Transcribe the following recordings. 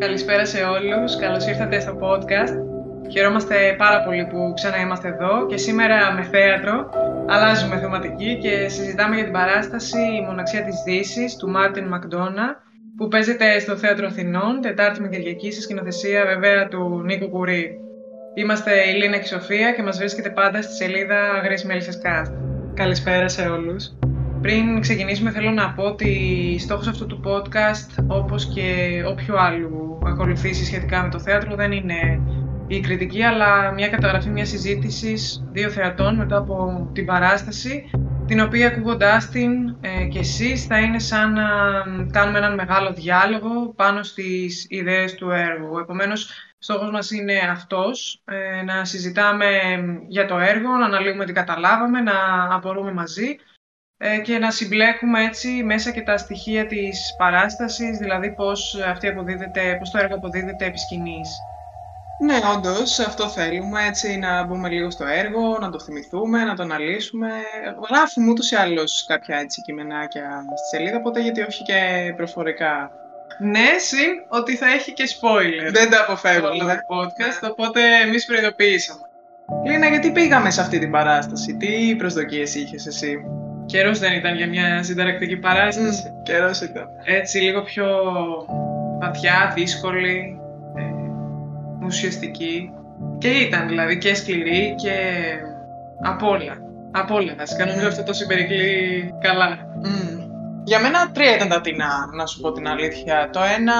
Καλησπέρα σε όλους. Καλώς ήρθατε στο podcast. Χαιρόμαστε πάρα πολύ που ξανά είμαστε εδώ και σήμερα με θέατρο αλλάζουμε θεματική και συζητάμε για την παράσταση «Η μοναξία της Δύσης» του Μάρτιν Μακδόνα που παίζεται στο Θέατρο Αθηνών, Τετάρτη με Κυριακή, σε σκηνοθεσία βέβαια του Νίκο Κουρί. Είμαστε η Λίνα και η Σοφία και μας βρίσκεται πάντα στη σελίδα Grace Melissa's Cast. Καλησπέρα σε όλους. Πριν ξεκινήσουμε θέλω να πω ότι στόχος αυτού του podcast, όπως και όποιο άλλου ακολουθήσει σχετικά με το θέατρο, δεν είναι η κριτική, αλλά μια καταγραφή μια συζήτηση δύο θεατών μετά από την παράσταση, την οποία ακούγοντάς την ε, και εσείς θα είναι σαν να κάνουμε έναν μεγάλο διάλογο πάνω στις ιδέες του έργου. Επομένως, στόχος μας είναι αυτός, ε, να συζητάμε για το έργο, να αναλύουμε τι καταλάβαμε, να απορούμε μαζί ε, και να συμπλέκουμε έτσι μέσα και τα στοιχεία της παράστασης, δηλαδή πώς, αυτή αποδίδεται, πώς το έργο αποδίδεται επί σκηνής. Ναι, όντως, αυτό θέλουμε, έτσι να μπούμε λίγο στο έργο, να το θυμηθούμε, να το αναλύσουμε. Γράφουμε ούτως ή άλλως κάποια έτσι κειμενάκια στη σελίδα, οπότε γιατί όχι και προφορικά. Ναι, συν ότι θα έχει και spoiler. Δεν τα αποφεύγουμε. Όλο το podcast, οπότε εμείς προειδοποιήσαμε. Λίνα, γιατί πήγαμε σε αυτή την παράσταση, τι προσδοκίες είχες εσύ; Καιρός δεν ήταν για μια συνταρακτική παράσταση. Mm, Καιρός ήταν. Έτσι, λίγο πιο βαθιά, δύσκολη, ε, ουσιαστική. Και ήταν δηλαδή και σκληρή και απ' όλα. Απ' όλα βασικά. Νομίζω αυτό το συμπερικλεί καλά. Mm. Για μένα τρία ήταν τα τεινά, να σου πω την αλήθεια. Το ένα,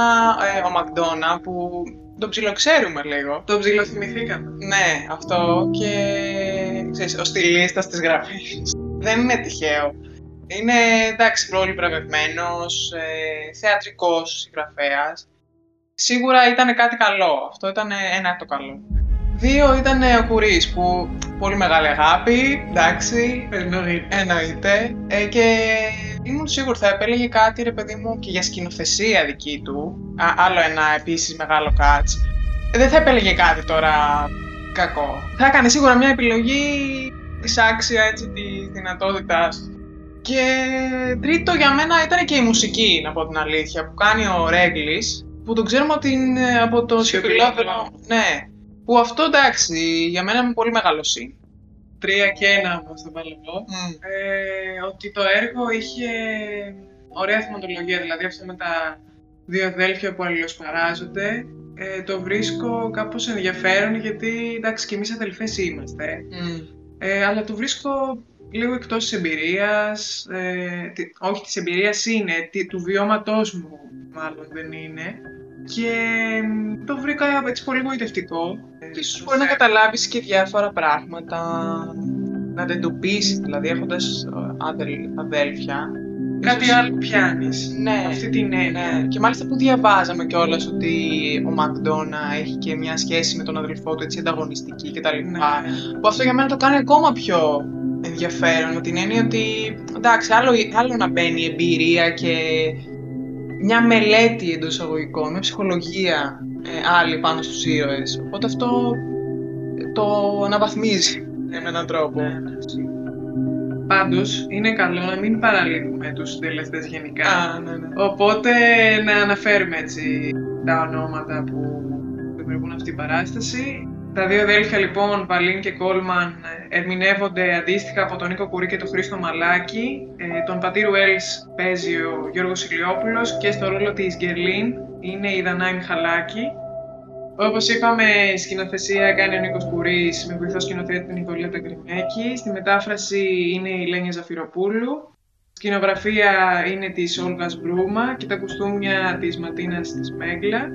ε, ο Μακδόνα, που τον ψιλοξέρουμε λίγο. Το ψιλοθυμηθήκαμε. Ναι, αυτό και ξέρεις, ο στυλίστας της γραφής. Δεν είναι τυχαίο. Είναι, εντάξει, πολύ βραβευμένος, ε, θεατρικός συγγραφέας. Σίγουρα ήταν κάτι καλό. Αυτό ήταν ένα το καλό. Δύο ήταν ο Κουρίς, που πολύ μεγάλη αγάπη, εντάξει, Εννοείται. εννοείται. Ε, και ήμουν σίγουρη θα επέλεγε κάτι, ρε παιδί μου, και για σκηνοθεσία δική του. Α, άλλο ένα επίσης μεγάλο κάτς. Ε, δεν θα επέλεγε κάτι τώρα κακό. Θα έκανε σίγουρα μια επιλογή της άξια, έτσι, της δυνατότητάς του. Και τρίτο για μένα ήταν και η μουσική, να πω την αλήθεια, που κάνει ο Ρέγκλης, που τον ξέρουμε από, την, από το σιωπηλότερο. Ναι, που αυτό εντάξει, για μένα είναι πολύ μεγάλο σύν. Τρία και ένα όμως θα βάλω εγώ. Mm. Ε, ότι το έργο είχε ωραία θεματολογία, δηλαδή αυτό με τα δύο αδέλφια που αλληλοσπαράζονται. Ε, το βρίσκω κάπως ενδιαφέρον γιατί εντάξει και εμείς αδελφές είμαστε. Mm. Ε, αλλά το βρίσκω λίγο εκτός της εμπειρίας, ε, τι- όχι της εμπειρίας είναι, τι- του βιώματός μου μάλλον δεν είναι. Και μ, το βρήκα έτσι πολύ γοητευτικό. Και ίσως μπορεί να καταλάβεις και διάφορα πράγματα, να τα εντοπίσεις, δηλαδή έχοντας ε, αδελ, αδέλφια. Κάτι Ίσως- άλλο πιάνεις. Ναι, Αυτή την έννοια. ναι. Και μάλιστα που διαβάζαμε κιόλας ότι ο Μακδόνα έχει και μια σχέση με τον αδελφό του έτσι ανταγωνιστική κτλ. Ναι. Που αυτό για μένα το κάνει ακόμα πιο ενδιαφέρον με την έννοια ότι εντάξει, άλλο, άλλο να μπαίνει η εμπειρία και μια μελέτη εντός εισαγωγικών, μια ψυχολογία ε, άλλη πάνω στους ήρωες. Οπότε αυτό το αναβαθμίζει με έναν τρόπο. Ναι, ναι, σίγουρα. Πάντως, είναι καλό να μην παραλείπουμε τους συντελεστές γενικά. Α, ναι, ναι. Οπότε, να αναφέρουμε έτσι τα ονόματα που δημιουργούν αυτή την παράσταση. Τα δύο αδέλφια λοιπόν, Βαλίν και Κόλμαν, ε, ερμηνεύονται αντίστοιχα από τον Νίκο Κουρί και τον Χρήστο Μαλάκη. Ε, τον πατήρου Έλς παίζει ο Γιώργος Ηλιόπουλος και στο ρόλο της Γκερλίν είναι η Δανάη Μιχαλάκη. Όπως είπαμε, η σκηνοθεσία κάνει ο Νίκος Κουρής με βοηθό σκηνοθέτη την Νικολέτα Γκριμέκη. Στη μετάφραση είναι η Λένια Ζαφυροπούλου. Σκηνογραφία είναι της Όλγας Μπρούμα και τα κουστούμια της Ματίνας της Μέγκλα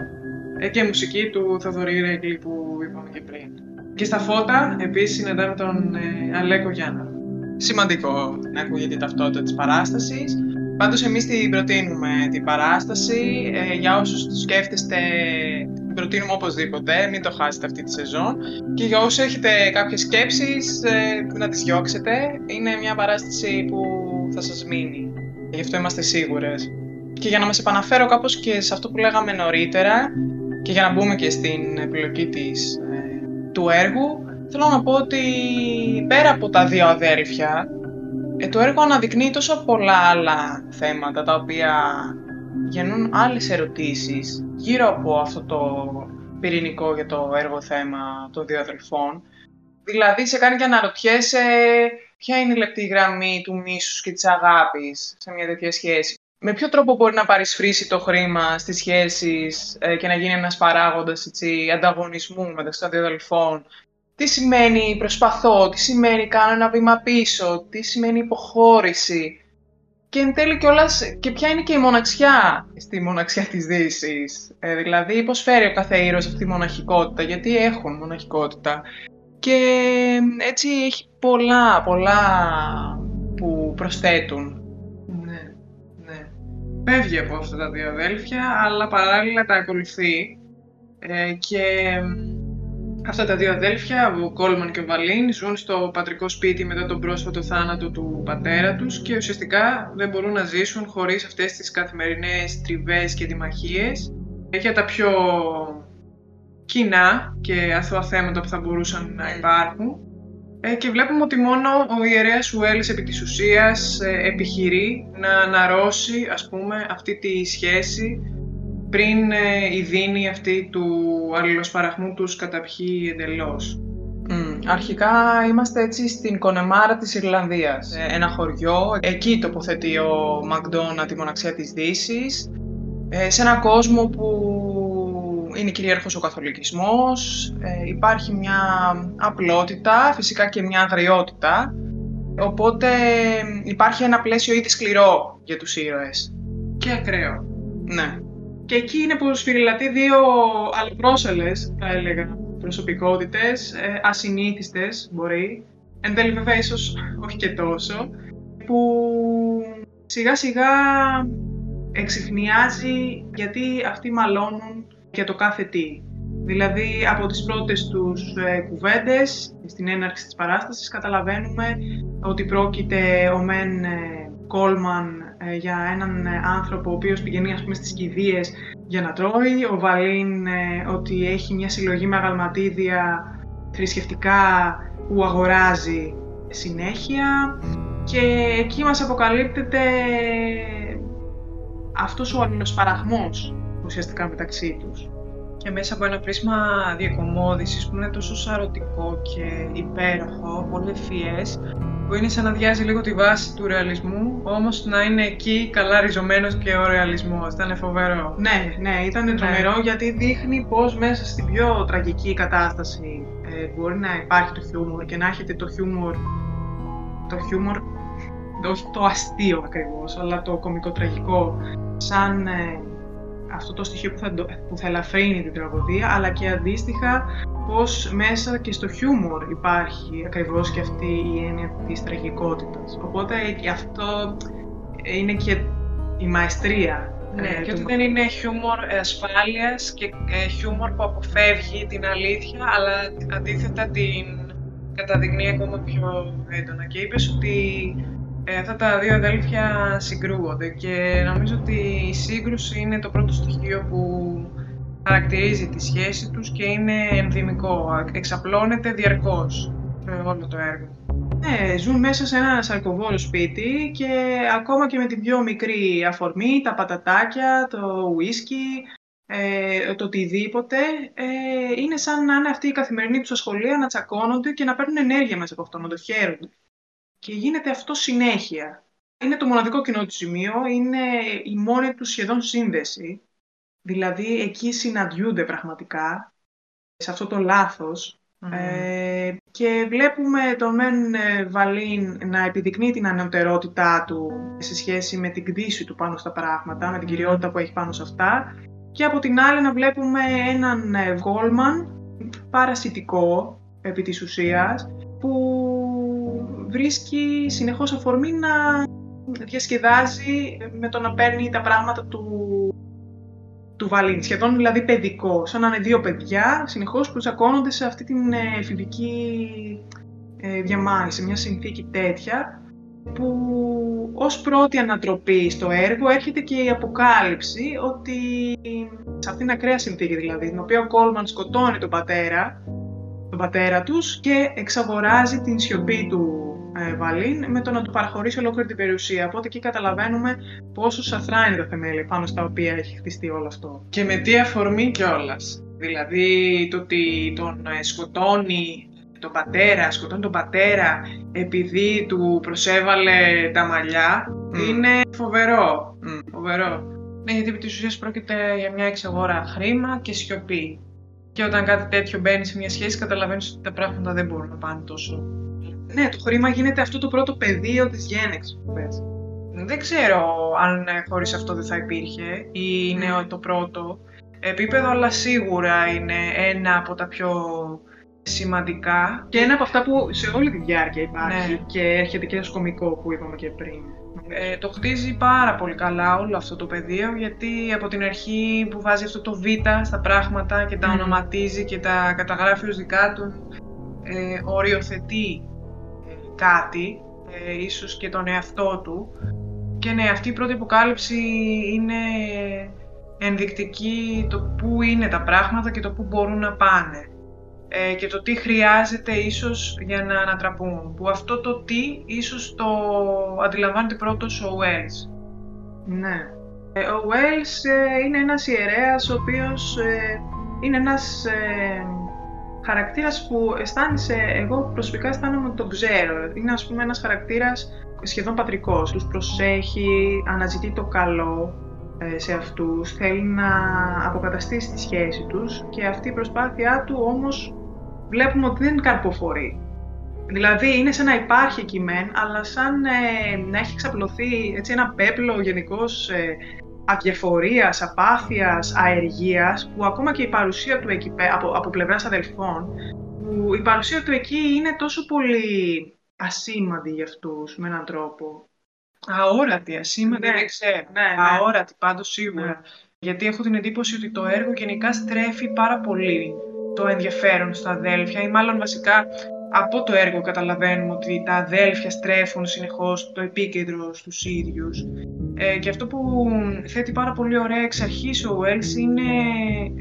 ε, και μουσική του Θοδωρή Ρέγκλη που είπαμε και πριν. Και στα φώτα επίσης συναντάμε τον ε, Αλέκο Γιάννα. σημαντικό να ακούγεται η ταυτότητα της παράστασης. Πάντως εμείς την προτείνουμε την παράσταση. Ε, για όσους το σκέφτεστε, την προτείνουμε οπωσδήποτε, μην το χάσετε αυτή τη σεζόν. Και για όσους έχετε κάποιες σκέψεις, ε, να τις διώξετε. Είναι μια παράσταση που θα σας μείνει. Γι' αυτό είμαστε σίγουρες. Και για να μας επαναφέρω κάπως και σε αυτό που λέγαμε νωρίτερα και για να μπούμε και στην επιλογή της, ε, του έργου, θέλω να πω ότι πέρα από τα δύο αδέρφια, ε, το έργο αναδεικνύει τόσο πολλά άλλα θέματα τα οποία γεννούν άλλες ερωτήσεις γύρω από αυτό το πυρηνικό για το έργο θέμα των δύο αδελφών. Δηλαδή, σε κάνει και αναρωτιέσαι ποια είναι η λεπτή γραμμή του μίσους και της αγάπης σε μια τέτοια σχέση. Με ποιο τρόπο μπορεί να παρισφρήσει το χρήμα στις σχέσεις ε, και να γίνει ένας παράγοντας έτσι, ανταγωνισμού μεταξύ των δύο αδελφών; Τι σημαίνει προσπαθώ, τι σημαίνει κάνω ένα βήμα πίσω, τι σημαίνει υποχώρηση; Και εν τέλει κιόλας και ποια είναι και η μοναξιά στη μοναξιά της δύσης; Ε, δηλαδή πώς φέρει ο κάθε ήρωας αυτή τη μοναχικότητα, γιατί έχουν μοναχικότητα. Και έτσι έχει πολλά, πολλά που προσθέτουν. Ναι, ναι. Φεύγει από αυτά τα δύο αδέλφια, αλλά παράλληλα τα ακολουθεί. Ε, και αυτά τα δύο αδέλφια, ο Κόλμαν και ο Βαλίν, ζουν στο πατρικό σπίτι μετά τον πρόσφατο θάνατο του πατέρα τους και ουσιαστικά δεν μπορούν να ζήσουν χωρίς αυτές τις καθημερινές τριβές και δημαχίες για τα πιο κοινά και αθώα θέματα που θα μπορούσαν να υπάρχουν. Ε, και βλέπουμε ότι μόνο ο ιερέας Ουέλης επί της ουσίας ε, επιχειρεί να αναρρώσει ας πούμε αυτή τη σχέση πριν ε, η δίνη αυτή του αλληλοσπαραχμού τους καταπιεί εντελώς. Αρχικά είμαστε έτσι στην Κονεμάρα της Ιρλανδίας, ένα χωριό. Εκεί τοποθετεί ο Μακδόνα τη μοναξιά της Δύσης, σε ένα κόσμο που είναι κυρίαρχος ο καθολικισμός, ε, υπάρχει μια απλότητα, φυσικά και μια αγριότητα, οπότε υπάρχει ένα πλαίσιο ήδη σκληρό για τους ήρωες. Και ακραίο. Ναι. Και εκεί είναι που σφυριλατεί δύο αλλοπρόσελες, θα έλεγα, προσωπικότητες, ε, ασυνήθιστες μπορεί, εν τέλει βέβαια ίσως όχι και τόσο, που σιγά σιγά εξυχνιάζει γιατί αυτοί μαλώνουν για το κάθε τι. Δηλαδή, από τις πρώτες τους ε, κουβέντες, στην έναρξη της παράστασης, καταλαβαίνουμε ότι πρόκειται ο Μεν ε, Κόλμαν ε, για έναν ε, άνθρωπο ο οποίος πηγαίνει ας πούμε, στις κηδείες για να τρώει, ο Βαλίν ότι έχει μια συλλογή με αγαλματίδια θρησκευτικά που αγοράζει συνέχεια και εκεί μας αποκαλύπτεται αυτός ο αλληλοσπαραγμός ουσιαστικά μεταξύ τους. Και μέσα από ένα πρίσμα διακομόδησης που είναι τόσο σαρωτικό και υπέροχο, πολύ ευφυές, που είναι σαν να διάζει λίγο τη βάση του ρεαλισμού, όμως να είναι εκεί καλά ριζωμένος και ο ρεαλισμός. Ήταν φοβερό. Ναι, ναι, ήταν ναι. τρομερό γιατί δείχνει πως μέσα στην πιο τραγική κατάσταση ε, μπορεί να υπάρχει το χιούμορ και να έχετε το χιούμορ, το χιούμορ, όχι το αστείο ακριβώς, αλλά το κομικό τραγικό, σαν ε, αυτό το στοιχείο που θα, που θα ελαφρύνει την τραγωδία, αλλά και αντίστοιχα πως μέσα και στο χιούμορ υπάρχει ακριβώς και αυτή η έννοια της τραγικότητας. Οπότε και αυτό είναι και η μαεστρία. Ναι, ε, και ότι δεν είναι χιούμορ ασφάλειας και ε, χιούμορ που αποφεύγει την αλήθεια, αλλά αντίθετα την καταδεικνύει ακόμα πιο έντονα. Και είπες ότι ε, αυτά τα δύο αδέλφια συγκρούονται και νομίζω ότι η σύγκρουση είναι το πρώτο στοιχείο που χαρακτηρίζει τη σχέση τους και είναι ενδυμικό, εξαπλώνεται διαρκώς σε όλο το έργο. Ναι, ζουν μέσα σε ένα σαρκοβόρο σπίτι και ακόμα και με την πιο μικρή αφορμή, τα πατατάκια, το ουίσκι, ε, το οτιδήποτε, ε, είναι σαν να είναι αυτή η καθημερινή του ασχολία, να τσακώνονται και να παίρνουν ενέργεια μέσα από αυτό, να το χαίρονται και γίνεται αυτό συνέχεια. Είναι το μοναδικό κοινό του σημείο, είναι η μόνη του σχεδόν σύνδεση. Δηλαδή εκεί συναντιούνται πραγματικά, σε αυτό το λάθος. Ε, και βλέπουμε τον Μεν ε, Βαλίν να επιδεικνύει την ανωτερότητά του σε σχέση με την κτήση του πάνω στα πράγματα, με την κυριότητα που έχει πάνω σε αυτά. Και από την άλλη να βλέπουμε έναν Γκόλμαν ε, παρασιτικό επί της ουσίας, που βρίσκει συνεχώς αφορμή να διασκεδάζει με το να παίρνει τα πράγματα του, του Βαλίν. Σχεδόν δηλαδή παιδικό, σαν να είναι δύο παιδιά συνεχώς που τσακώνονται σε αυτή την ε, εφηβική ε, διαμάχη, σε μια συνθήκη τέτοια που ως πρώτη ανατροπή στο έργο έρχεται και η αποκάλυψη ότι σε αυτήν την ακραία συνθήκη δηλαδή, την οποία ο Κόλμαν σκοτώνει τον πατέρα, τον πατέρα τους και εξαγοράζει την σιωπή του ε, Βαλίν με το να του παραχωρήσει ολόκληρη την περιουσία. Οπότε εκεί καταλαβαίνουμε πόσο σαθρά είναι τα θεμέλια πάνω στα οποία έχει χτιστεί όλο αυτό. Και με τι αφορμή κιόλας. Δηλαδή το ότι τον ε, σκοτώνει τον πατέρα, σκοτώνει τον πατέρα επειδή του προσέβαλε τα μαλλιά, είναι φοβερό. Mm. Φοβερό. Ναι, γιατί επί της ουσίας πρόκειται για μια εξαγορά χρήμα και σιωπή. Και όταν κάτι τέτοιο μπαίνει σε μια σχέση, καταλαβαίνεις ότι τα πράγματα δεν μπορούν να πάνε τόσο. Ναι, το χρήμα γίνεται αυτό το πρώτο πεδίο της γέννηση που πες. Δεν ξέρω αν ε, χωρίς αυτό δεν θα υπήρχε ή είναι το πρώτο επίπεδο, αλλά σίγουρα είναι ένα από τα πιο σημαντικά. Και ένα από αυτά που σε όλη τη διάρκεια υπάρχει ναι. και έρχεται και στο κομικό που είπαμε και πριν. Ε, το χτίζει πάρα πολύ καλά όλο αυτό το πεδίο γιατί από την αρχή που βάζει αυτό το β στα πράγματα και τα ονοματίζει και τα καταγράφει ως δικά του ε, οριοθετεί ε, κάτι, ε, ίσως και τον εαυτό του και ναι, αυτή η πρώτη αποκάλυψη είναι ενδεικτική το πού είναι τα πράγματα και το πού μπορούν να πάνε ε, και το τι χρειάζεται ίσως για να ανατραπούν. Που αυτό το τι ίσως το αντιλαμβάνεται πρώτος ο Wells. Ναι. Ε, ο Wells ε, είναι ένας ιερέας ο οποίος ε, είναι ένας χαρακτήρας που αισθάνεσαι, εγώ προσωπικά αισθάνομαι ότι τον ξέρω. Είναι ας πούμε ένας χαρακτήρας σχεδόν πατρικός. Τους προσέχει, αναζητεί το καλό σε αυτούς, θέλει να αποκαταστήσει τη σχέση τους και αυτή η προσπάθειά του όμως βλέπουμε ότι δεν καρποφορεί. Δηλαδή είναι σαν να υπάρχει εκεί μεν, αλλά σαν ε, να έχει ξαπλωθεί έτσι, ένα πέπλο γενικώς ε, αδιαφορίας, απάθειας, αεργίας, που ακόμα και η παρουσία του εκεί από, από πλευράς αδελφών, που η παρουσία του εκεί είναι τόσο πολύ ασήμαντη για αυτούς με έναν τρόπο. Αόρατη, ασήμαντη, ναι, δεν ξέρω. Ναι, ναι. Αόρατη, πάντως σίγουρα. Ναι. Γιατί έχω την εντύπωση ότι το έργο γενικά στρέφει πάρα πολύ το ενδιαφέρον στα αδέλφια ή μάλλον βασικά από το έργο καταλαβαίνουμε ότι τα αδέλφια στρέφουν συνεχώς το επίκεντρο στους ίδιους. Ε, και αυτό που θέτει πάρα πολύ ωραία εξ αρχής ο Wells είναι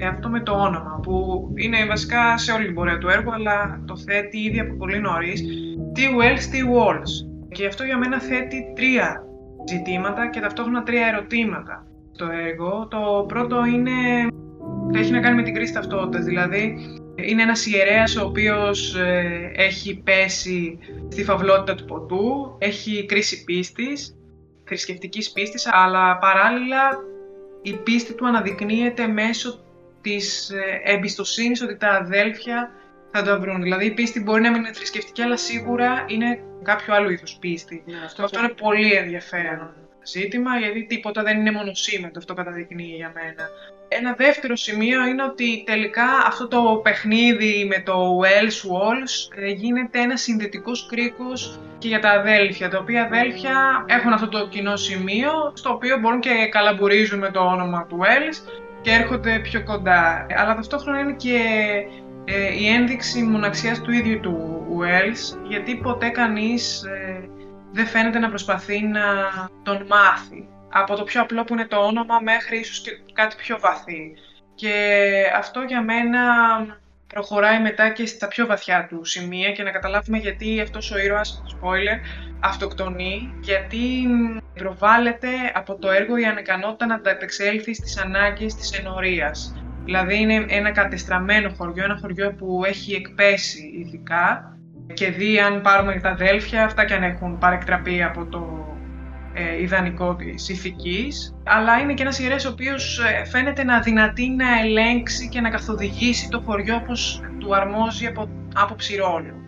αυτό με το όνομα, που είναι βασικά σε όλη την πορεία του έργου, αλλά το θέτει ήδη από πολύ νωρίς. Τι Wells, τι Walls. Και αυτό για μένα θέτει τρία ζητήματα και ταυτόχρονα τρία ερωτήματα στο έργο. Το πρώτο είναι έχει να κάνει με την κρίση ταυτότητας. Δηλαδή, είναι ένας ιερέας ο οποίος ε, έχει πέσει στη φαυλότητα του ποτού, έχει κρίση πίστης, θρησκευτικής πίστης, αλλά παράλληλα η πίστη του αναδεικνύεται μέσω της ε, εμπιστοσύνης ότι τα αδέλφια θα τα βρουν. Δηλαδή η πίστη μπορεί να μην είναι θρησκευτική, αλλά σίγουρα είναι κάποιο άλλο είδους πίστη. Ναι, αυτό, αυτό είναι πολύ ενδιαφέρον ζήτημα, γιατί τίποτα δεν είναι μονοσήμετο, αυτό καταδεικνύει για μένα. Ένα δεύτερο σημείο είναι ότι τελικά αυτό το παιχνίδι με το Wells Walls ε, γίνεται ένας συνδετικός κρίκος και για τα αδέλφια, τα οποία αδέλφια έχουν αυτό το κοινό σημείο, στο οποίο μπορούν και καλαμπουρίζουν με το όνομα του Wells και έρχονται πιο κοντά. Αλλά ταυτόχρονα είναι και ε, η ένδειξη μοναξιάς του ίδιου του Wells, γιατί ποτέ κανείς ε, δεν φαίνεται να προσπαθεί να τον μάθει. Από το πιο απλό που είναι το όνομα μέχρι ίσως και κάτι πιο βαθύ. Και αυτό για μένα προχωράει μετά και στα πιο βαθιά του σημεία και να καταλάβουμε γιατί αυτός ο ήρωας, spoiler, αυτοκτονεί, γιατί προβάλλεται από το έργο η ανεκανότητα να ανταπεξέλθει στις ανάγκες της ενορίας. Δηλαδή είναι ένα κατεστραμμένο χωριό, ένα χωριό που έχει εκπέσει ειδικά και δει αν πάρουμε τα αδέλφια, αυτά και αν έχουν παρεκτραπεί από το ε, ιδανικό της ηθικής, αλλά είναι και ένας ιερέας ο οποίος ε, φαίνεται να δυνατεί να ελέγξει και να καθοδηγήσει το χωριό όπως του αρμόζει από άποψη ρόλου.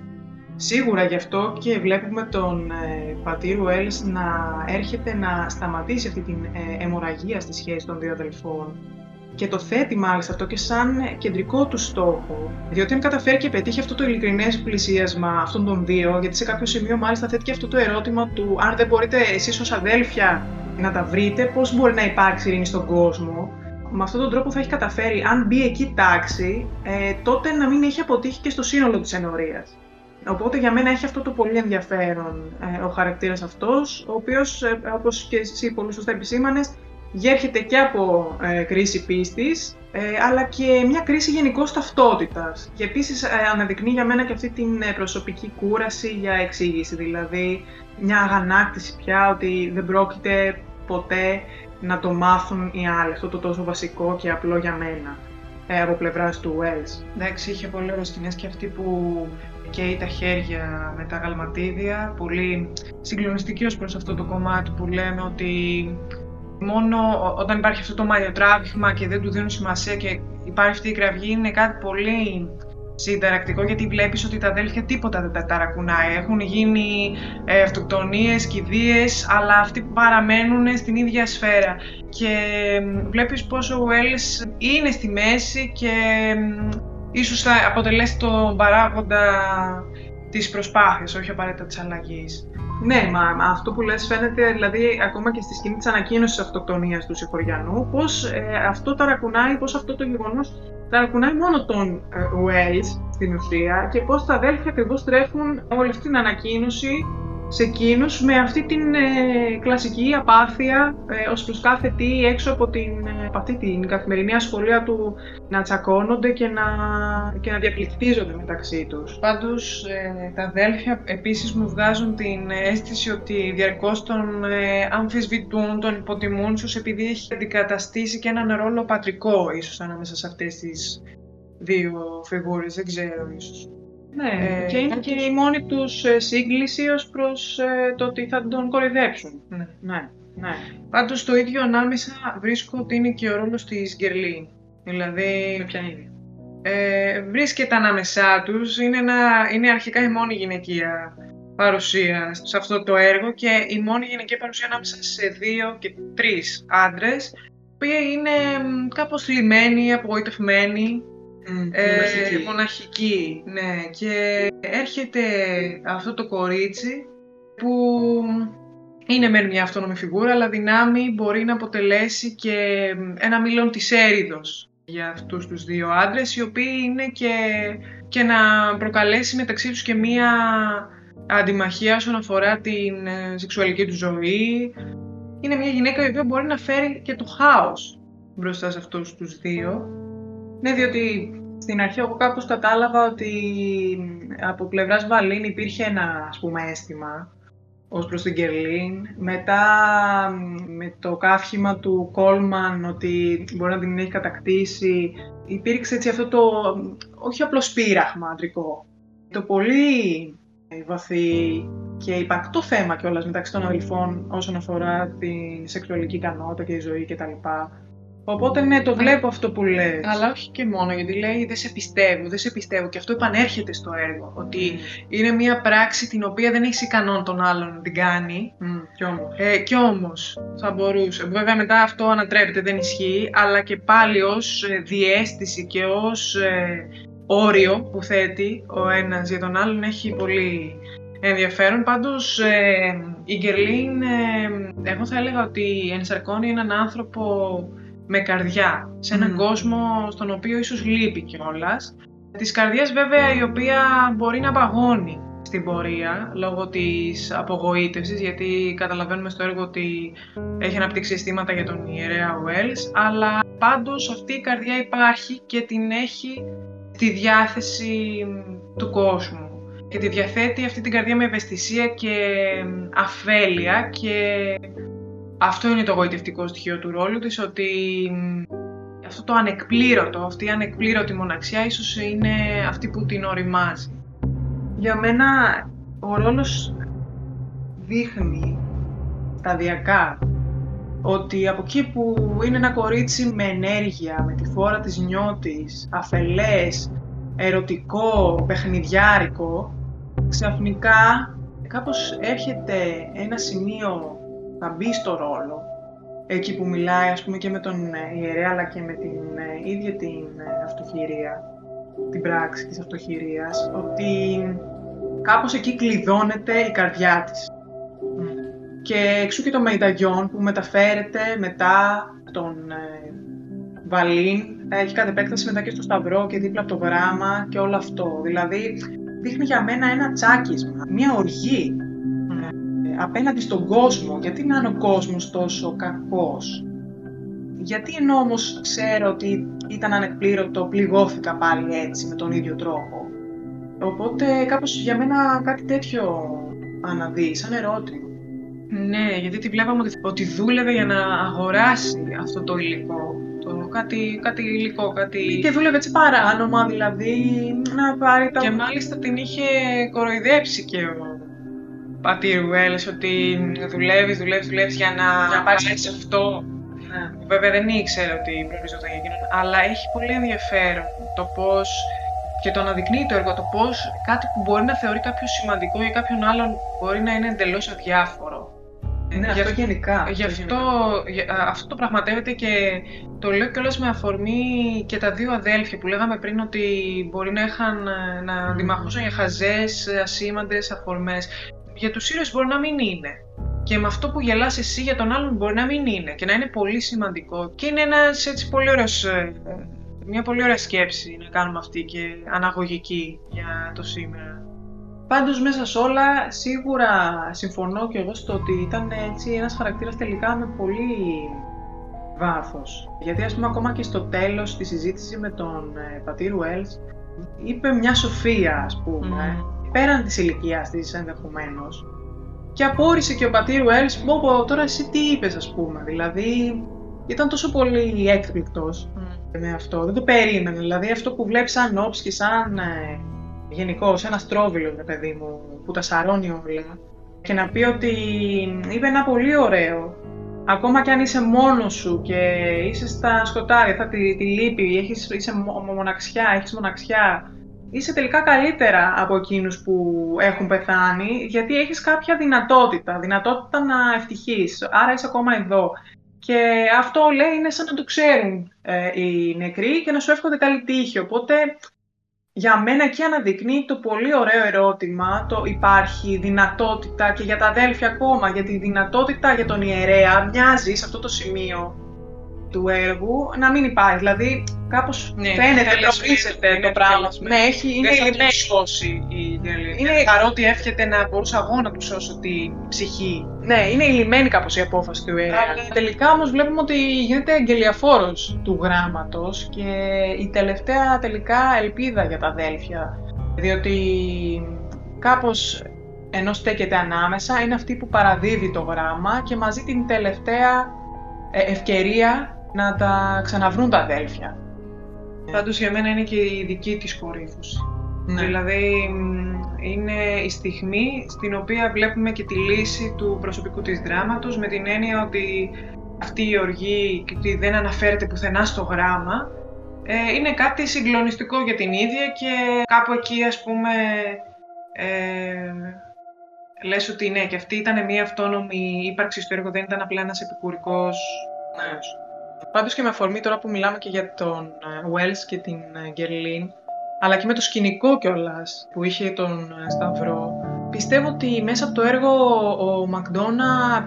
Σίγουρα γι' αυτό και βλέπουμε τον ε, πατήρ Ουέλς να έρχεται να σταματήσει αυτή την ε, αιμορραγία στη σχέση των δύο αδελφών και το θέτει μάλιστα αυτό και σαν κεντρικό του στόχο. Διότι αν καταφέρει και πετύχει αυτό το ειλικρινές πλησίασμα αυτών των δύο, γιατί σε κάποιο σημείο μάλιστα θέτει και αυτό το ερώτημα του αν δεν μπορείτε εσείς ως αδέλφια να τα βρείτε, πώς μπορεί να υπάρξει ειρήνη στον κόσμο; Με αυτόν τον τρόπο θα έχει καταφέρει, αν μπει εκεί τάξη, ε, τότε να μην έχει αποτύχει και στο σύνολο της ενορίας. Οπότε για μένα έχει αυτό το πολύ ενδιαφέρον ε, ο χαρακτήρας αυτός, ο οποίος, ε, όπως και εσύ πολύ σωστά επισήμανες, γέρχεται και από ε, κρίση πίστης, ε, αλλά και μια κρίση γενικώς ταυτότητας. Και επίσης ε, αναδεικνύει για μένα και αυτή την ε, προσωπική κούραση για εξήγηση, δηλαδή μια αγανάκτηση πια ότι δεν πρόκειται ποτέ να το μάθουν οι άλλοι, αυτό το τόσο βασικό και απλό για μένα ε, από πλευράς του Wells. Εντάξει, είχε πολύ ωραίες σκηνές και αυτή που καίει τα χέρια με τα γαλματίδια. Πολύ συγκλονιστική ως προς αυτό το κομμάτι που λέμε ότι μόνο όταν υπάρχει αυτό το μαλλιοτράβηγμα και δεν του δίνουν σημασία και υπάρχει αυτή η κραυγή είναι κάτι πολύ συνταρακτικό γιατί βλέπεις ότι τα αδέλφια τίποτα δεν τα ταρακουνάει. Έχουν γίνει ε, αυτοκτονίες, κηδείες, αλλά αυτοί παραμένουν στην ίδια σφαίρα. Και βλέπεις πόσο ο Wells είναι στη μέση και ίσως θα αποτελέσει τον παράγοντα της προσπάθειας, όχι απαραίτητα της αλλαγής. Ναι, μα αυτό που λες φαίνεται δηλαδή ακόμα και στη σκηνή της ανακοίνωσης αυτοκτονίας του Σιχωριανού, πώς ε, αυτό ταρακουνάει, πώς αυτό το γεγονός ταρακουνάει μόνο τον ε, Wells στην ουσία και πώς τα αδέλφια ακριβώς τρέφουν όλη αυτή την ανακοίνωση σε εκείνους με αυτή την ε, κλασική απάθεια ε, ως προς κάθε τι έξω από την, ε, αυτή την καθημερινή ασχολία του να τσακώνονται και να, και να διακλεικτίζονται μεταξύ τους. Πάντως ε, τα αδέλφια επίσης μου βγάζουν την αίσθηση ότι διαρκώς τον ε, αμφισβητούν, τον υποτιμούν, ίσως επειδή έχει αντικαταστήσει και έναν ρόλο πατρικό ίσως ανάμεσα σε αυτές τις δύο φιγούρες, δεν ξέρω ίσως. Ναι, ε, και είναι και η μόνη τους ε, σύγκληση ως προς ε, το ότι θα τον κορυδέψουν. Ναι, ναι. ναι. Πάντως το ίδιο ανάμεσα βρίσκω ότι είναι και ο ρόλος της Γκερλίν. Δηλαδή... Ποια είναι. Ε, βρίσκεται ανάμεσά τους, είναι, ένα, είναι αρχικά η μόνη γυναικεία παρουσία σε αυτό το έργο και η μόνη γυναικεία παρουσία ανάμεσα σε δύο και τρεις άντρες, που είναι κάπως λιμένοι, απογοητευμένοι, ε, μοναχική. ναι. Και έρχεται αυτό το κορίτσι που είναι μεν μια αυτόνομη φιγούρα, αλλά δυνάμει μπορεί να αποτελέσει και ένα μήλον της έρηδος για αυτούς τους δύο άντρες, οι οποίοι είναι και, και να προκαλέσει μεταξύ τους και μία αντιμαχία όσον αφορά την ε, σεξουαλική τους ζωή. Είναι μια γυναίκα η οποία μπορεί να φέρει και το χάος μπροστά σε αυτούς τους δύο. Ναι, διότι στην αρχή εγώ κάπως κατάλαβα ότι από πλευράς Βαλίν υπήρχε ένα ας πούμε αίσθημα ως προς την Κερλίν. Μετά με το κάφημα του Κόλμαν ότι μπορεί να την έχει κατακτήσει υπήρξε έτσι αυτό το όχι απλό σπήραχμα αντρικό. Το πολύ βαθύ και υπαρκτό θέμα κιόλας μεταξύ των αδελφών όσον αφορά την σεξουαλική ικανότητα και η ζωή κτλ. Οπότε ναι, το βλέπω αυτό που λες. Αλλά όχι και μόνο, γιατί λέει δεν σε πιστεύω, δεν σε πιστεύω. Και αυτό επανέρχεται στο έργο. Ότι είναι μια πράξη την οποία δεν έχει ικανόν τον άλλον να την κάνει. Mm, κι όμως. Ε, κι όμως θα μπορούσε. Βέβαια μετά αυτό ανατρέπεται, δεν ισχύει. Αλλά και πάλι ως ε, διέστηση και ως ε, όριο που θέτει ο ένας για τον άλλον έχει πολύ ενδιαφέρον. Πάντως ε, η Γκερλίν, ε, εγώ θα έλεγα ότι ενσαρκώνει έναν άνθρωπο με καρδιά, σε έναν κόσμο στον οποίο ίσως λείπει κιόλας. Της καρδιάς βέβαια η οποία μπορεί να παγώνει στην πορεία λόγω της απογοήτευσης γιατί καταλαβαίνουμε στο έργο ότι έχει αναπτύξει αισθήματα για τον ιερέα Wells αλλά πάντως αυτή η καρδιά υπάρχει και την έχει τη διάθεση του κόσμου και τη διαθέτει αυτή την καρδιά με ευαισθησία και αφέλεια και αυτό είναι το γοητευτικό στοιχείο του ρόλου της, ότι αυτό το ανεκπλήρωτο, αυτή η ανεκπλήρωτη μοναξιά ίσως είναι αυτή που την οριμάζει. Για μένα ο ρόλος δείχνει σταδιακά ότι από εκεί που είναι ένα κορίτσι με ενέργεια, με τη φόρα της νιώτης, αφελές, ερωτικό, παιχνιδιάρικο, ξαφνικά κάπως έρχεται ένα σημείο θα μπει στο ρόλο, εκεί που μιλάει ας πούμε και με τον ε, ιερέα αλλά και με την ε, ίδια την ε, αυτοχειρία, την πράξη της αυτοχειρίας, ότι κάπως εκεί κλειδώνεται η καρδιά της. Και εξού και το Μεϊνταγιόν που μεταφέρεται μετά τον Βαλίν, έχει κατ' επέκταση μετά και στο Σταυρό και δίπλα από το γράμμα και όλο αυτό. Δηλαδή δείχνει για μένα ένα τσάκισμα, μια οργή απέναντι στον κόσμο, γιατί να είναι ο κόσμος τόσο κακός; γιατί ενώ όμως ξέρω ότι ήταν ανεκπλήρωτο, πληγώθηκα πάλι έτσι με τον ίδιο τρόπο. Οπότε κάπως για μένα κάτι τέτοιο αναδύει, σαν ερώτημα. Ναι, γιατί τη βλέπαμε ότι, ότι δούλευε για να αγοράσει αυτό το υλικό. Το, κάτι, κάτι υλικό, κάτι... Και δούλευε έτσι παράνομα, δηλαδή να πάρει τα... Και μάλιστα την είχε κοροϊδέψει και ο πατήρ Βουέλες ότι δουλεύεις, δουλεύεις, δουλεύεις για να, να πάρεις αυτό. Ναι. Βέβαια δεν ήξερε ότι προοριζόταν για εκείνον, αλλά έχει πολύ ενδιαφέρον το πώς και το αναδεικνύει το έργο, το πώς κάτι που μπορεί να θεωρεί κάποιο σημαντικό για κάποιον άλλον μπορεί να είναι εντελώς αδιάφορο. Ναι, αυτό γενικά. Γι' αυτό, αυτό το πραγματεύεται και το λέω κιόλας με αφορμή και τα δύο αδέλφια που λέγαμε πριν ότι μπορεί να είχαν να αντιμαχούσαν για χαζές, ασήμαντες αφορμές. Για τους ήρωες μπορεί να μην είναι. Και με αυτό που γελάς εσύ για τον άλλον μπορεί να μην είναι και να είναι πολύ σημαντικό. Και είναι ένας έτσι πολύ ωραίος ε, μια πολύ ωραία σκέψη να κάνουμε αυτή και αναγωγική για το σήμερα. Πάντως μέσα σε όλα σίγουρα συμφωνώ και εγώ στο ότι ήταν έτσι ένας χαρακτήρας τελικά με πολύ βάθος. Γιατί ας πούμε ακόμα και στο τέλος τη συζήτηση με τον ε, πατήρ Ουέλς είπε μια σοφία ας πούμε, πέραν της ηλικίας της ενδεχομένως. Και απόρρισε και ο πατήρ Ουέλς, πω τώρα εσύ τι είπες ας πούμε, δηλαδή ήταν τόσο πολύ έκπληκτος με αυτό. Δεν το περίμενε. Δηλαδή αυτό που βλέπεις σαν όψη και σαν ε, γενικώ ένα τρόβιλο, ρε παιδί μου, που τα σαρώνει όλα. Και να πει ότι είπε ένα πολύ ωραίο. Ακόμα κι αν είσαι μόνος σου και είσαι στα σκοτάδια, θα τη, τη λύπη, έχεις, είσαι μοναξιά, έχεις μοναξιά, είσαι τελικά καλύτερα από εκείνους που έχουν πεθάνει, γιατί έχεις κάποια δυνατότητα, δυνατότητα να ευτυχείς, άρα είσαι ακόμα εδώ. Και αυτό λέει είναι σαν να το ξέρουν ε, οι νεκροί και να σου εύχονται καλή τύχη. Οπότε για μένα εκεί αναδεικνύει το πολύ ωραίο ερώτημα, το υπάρχει δυνατότητα και για τα αδέλφια ακόμα, για τη δυνατότητα για τον ιερέα μοιάζει σε αυτό το σημείο του έργου να μην υπάρχει. Δηλαδή, κάπως ναι, φαίνεται, προφήσεται το πράγμα. Ναι, έχει, είναι δεν θα σώσει η είναι... Παρότι εύχεται να μπορούσα εγώ να του σώσω την ψυχή. Ναι, είναι ηλυμένη κάπως η απόφαση του ιερέα. Τελικά όμως βλέπουμε ότι γίνεται εγγελιαφόρο του γράμματος και η τελευταία τελικά ελπίδα για τα αδέλφια. Διότι κάπως ενώ στέκεται ανάμεσα, είναι αυτή που παραδίδει το γράμμα και μαζί την τελευταία ε, ευκαιρία να τα ξαναβρούν τα αδέλφια. Πάντως για μένα είναι και η δική της κορύφωση. Ναι. Δηλαδή είναι η στιγμή στην οποία βλέπουμε και τη λύση του προσωπικού της δράματος με την έννοια ότι αυτή η οργή και δεν αναφέρεται πουθενά στο γράμμα ε, είναι κάτι συγκλονιστικό για την ίδια και κάπου εκεί ας πούμε ε, λες ότι ναι και αυτή ήταν μια αυτόνομη ύπαρξη στο έργο, δεν ήταν απλά ένας επικουρικός ναι. Πάντως και με αφορμή τώρα που μιλάμε και για τον ε, Wells και την Γκερλίν, ε, αλλά και με το σκηνικό κιόλας που είχε τον ε, Σταυρό, πιστεύω ότι μέσα από το έργο ο Μακδόνα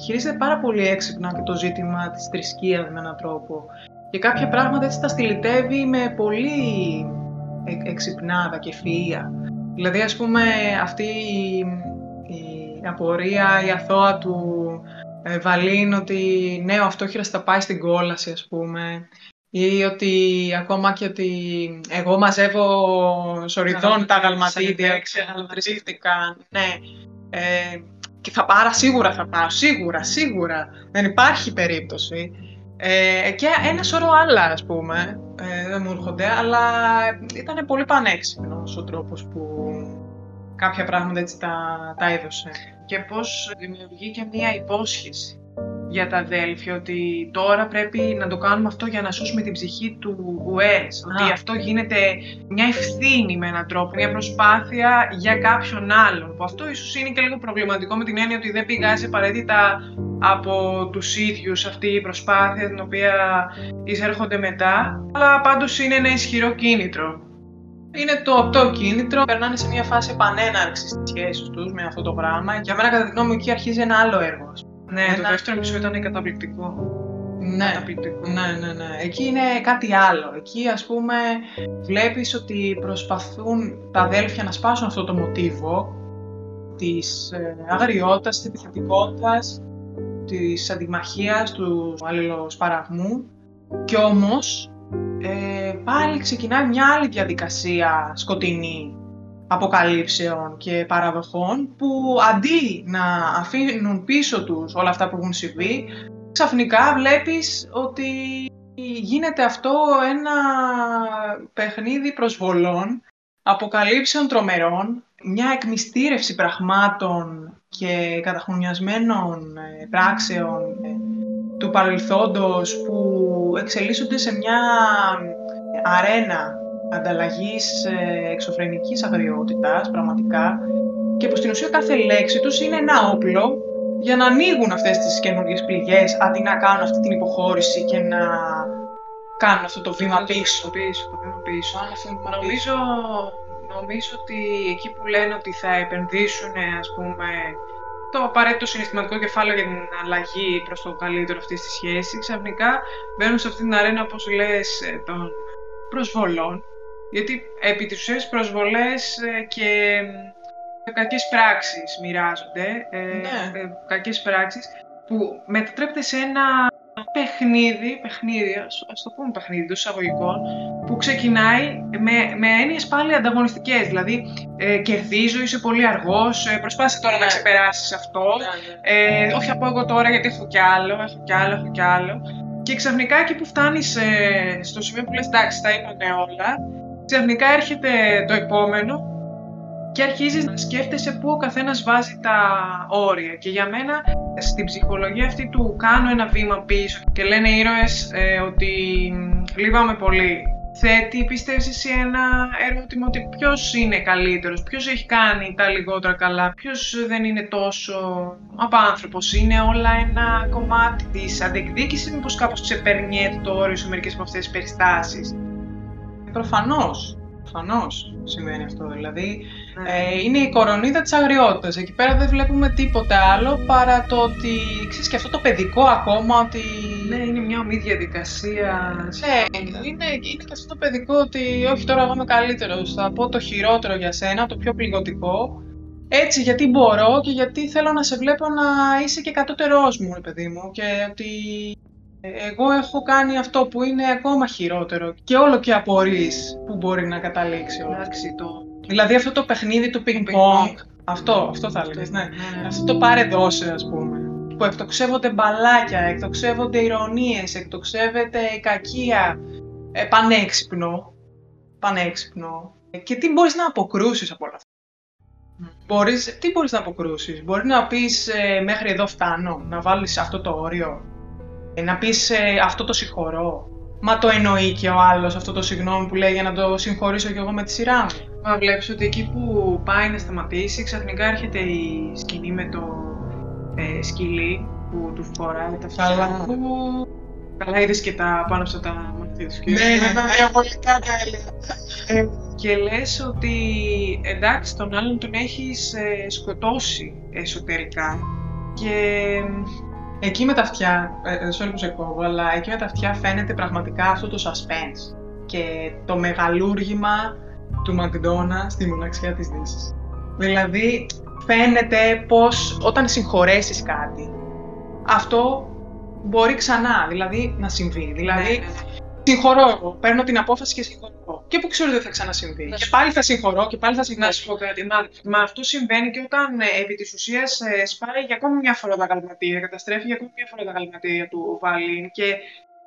χειρίζεται πάρα πολύ έξυπνα και το ζήτημα της θρησκείας με έναν τρόπο. Και κάποια πράγματα έτσι τα στυλιτεύει με πολύ εξυπνάδα και ευφυΐα. Δηλαδή, ας πούμε, αυτή η, η απορία, η αθώα του ε, Βαλίν ότι ναι, ο αυτόχειρας θα πάει στην κόλαση, ας πούμε. Ή ότι ακόμα και ότι εγώ μαζεύω σοριδών τα γαλματίδια, ξεγαλματίστηκαν. Ναι. Ε, και θα πάρω, σίγουρα θα πάω, σίγουρα, σίγουρα. Δεν υπάρχει περίπτωση. Ε, και ένα σωρό άλλα, ας πούμε, ε, δεν μου έρχονται, αλλά ήταν πολύ πανέξυπνος ο τρόπος που κάποια πράγματα έτσι τα, τα έδωσε και πώς δημιουργεί και μία υπόσχεση για τα αδέλφια ότι τώρα πρέπει να το κάνουμε αυτό για να σώσουμε την ψυχή του Ουέλς. Ότι αυτό γίνεται μια ευθύνη με έναν τρόπο, μια προσπάθεια για κάποιον άλλον. Που αυτό ίσως είναι και λίγο προβληματικό με την έννοια ότι δεν πηγάζει απαραίτητα από τους ίδιους αυτή η προσπάθεια την οποία εισέρχονται μετά. Αλλά πάντως είναι ένα ισχυρό κίνητρο είναι το απτό κίνητρο. Περνάνε σε μια φάση επανέναρξης της σχέσης τους με αυτό το πράγμα. Για μένα, κατά τη γνώμη μου, εκεί αρχίζει ένα άλλο έργο. Ναι, το δεύτερο μισό ήταν καταπληκτικό. Ναι, καταπληκτικό. ναι, ναι, ναι. Εκεί είναι κάτι άλλο. Εκεί, ας πούμε, βλέπεις ότι προσπαθούν τα αδέλφια να σπάσουν αυτό το μοτίβο της ε, αγριότητας, της επιθετικότητας της αντιμαχίας, του αλληλοσπαραγμού και όμως ε, πάλι ξεκινάει μια άλλη διαδικασία σκοτεινή αποκαλύψεων και παραδοχών που αντί να αφήνουν πίσω τους όλα αυτά που έχουν συμβεί, ξαφνικά βλέπεις ότι γίνεται αυτό ένα παιχνίδι προσβολών, αποκαλύψεων τρομερών, μια εκμυστήρευση πραγμάτων και καταχρονιασμένων ε, πράξεων ε, του παρελθόντος που εξελίσσονται σε μια αρένα ανταλλαγής ε, εξωφρενικής αγριότητας, πραγματικά, και που στην ουσία κάθε λέξη τους είναι ένα όπλο για να ανοίγουν αυτές τις καινούργιες πληγές, αντί να κάνουν αυτή την υποχώρηση και να κάνουν αυτό το βήμα πίσω. πίσω, το βήμα πίσω. Νομίζω, νομίζω ότι εκεί που λένε ότι θα επενδύσουν, ας πούμε, το απαραίτητο συναισθηματικό κεφάλαιο για την αλλαγή προς το καλύτερο αυτής της σχέσης, ξαφνικά μπαίνουν σε αυτή την αρένα, όπως λες, ε, των προσβολών. Γιατί επί της ουσίας προσβολές ε, και κακές πράξεις μοιράζονται, ε, ναι. κακές πράξεις, που μετατρέπεται σε ένα παιχνίδι, παιχνίδι, ας το πούμε παιχνίδι των εισαγωγικών, που ξεκινάει με, με έννοιες πάλι ανταγωνιστικές. Δηλαδή, ε, κερδίζω, είσαι πολύ αργός, ε, προσπάθησε τώρα να ναι. ξεπεράσεις αυτό, ναι, ναι. ε, όχι από εγώ τώρα γιατί έχω κι άλλο, έχω κι άλλο, έχω κι άλλο. Και ξαφνικά εκεί που φτάνεις ε, στο σημείο που λες εντάξει, τα είπαμε όλα, ξαφνικά έρχεται το επόμενο και αρχίζεις να σκέφτεσαι πού ο καθένας βάζει τα όρια. Και για μένα, στην ψυχολογία αυτή του κάνω ένα βήμα πίσω και λένε οι ήρωες ε, ότι λείπαμε πολύ. Θέτει, πιστεύεις εσύ ένα ερώτημα ότι ποιος είναι καλύτερος, ποιος έχει κάνει τα λιγότερα καλά, ποιος δεν είναι τόσο απάνθρωπος, είναι όλα ένα κομμάτι της αντεκδίκησης, μήπως κάπως ξεπερνιέται το όριο σε μερικές από αυτές τις περιστάσεις; Προφανώς, προφανώς σημαίνει αυτό. Δηλαδή, ναι. Ε, είναι η κορονίδα της αγριότητας. Εκεί πέρα δεν βλέπουμε τίποτα άλλο παρά το ότι ξέρεις και αυτό το παιδικό ακόμα ότι. Ναι, είναι μια ομή διαδικασία. Ναι, είναι, είναι και αυτό το παιδικό ότι όχι τώρα εγώ είμαι καλύτερος. Θα πω το χειρότερο για σένα, το πιο πληγωτικό. Έτσι, γιατί μπορώ και γιατί θέλω να σε βλέπω να είσαι και κατώτερός μου, παιδί μου. Και ότι εγώ έχω κάνει αυτό που είναι ακόμα χειρότερο και όλο και απορείς που μπορεί να καταλήξει όλο. Εντάξει, το... Δηλαδή αυτό το παιχνίδι του ping pong, αυτό, αυτό θα έλεγες, ναι. ναι. Αυτό το πάρε δώσε ας πούμε. Που εκτοξεύονται μπαλάκια, εκτοξεύονται ηρωνίες, εκτοξεύεται η κακία. Ε, πανέξυπνο. Πανέξυπνο. Και τι μπορείς να αποκρούσεις από όλα αυτά. Μπορείς, τι μπορείς να αποκρούσεις; Μπορεί να πεις ε, μέχρι εδώ φτάνω, να βάλεις αυτό το όριο. Ε, να πεις ε, αυτό το συγχωρώ. Μα το εννοεί και ο άλλος αυτό το συγγνώμη που λέει για να το συγχωρήσω κι εγώ με τη σειρά μου. Μα βλέπεις ότι εκεί που πάει να σταματήσει, ξαφνικά έρχεται η σκηνή με το ε, σκυλί που του φοράει τα αυτιά. Που... Καλά είδες και τα πάνω από τα μάτια του σκυλί. Ναι, ναι, ναι, διαβολικά τα έλεγα. Και λες ότι εντάξει τον άλλον τον έχεις ε, σκοτώσει εσωτερικά και Εκεί με τα αυτιά, ε, sorry που σε κόβω, αλλά εκεί με τα αυτιά φαίνεται πραγματικά αυτό το suspense και το μεγαλούργημα του Μακδόνα στη μοναξιά της Δύσης. Δηλαδή, φαίνεται πως όταν συγχωρέσεις κάτι, αυτό μπορεί ξανά, δηλαδή, να συμβεί. Δηλαδή, ναι, ναι, ναι. Συγχωρώ εγώ. Παίρνω την απόφαση και συγχωρώ. Και που ξέρω ότι δεν θα ξανασυμβεί. και πάλι θα συγχωρώ και πάλι θα συγχωρώ. Να σου πω κάτι. Μα, μα αυτό συμβαίνει και όταν ε, επί της ουσίας ε, σπάει για ακόμη μια φορά τα γαλματήρια, καταστρέφει για ακόμη μια φορά τα γαλματήρια του Βαλίν και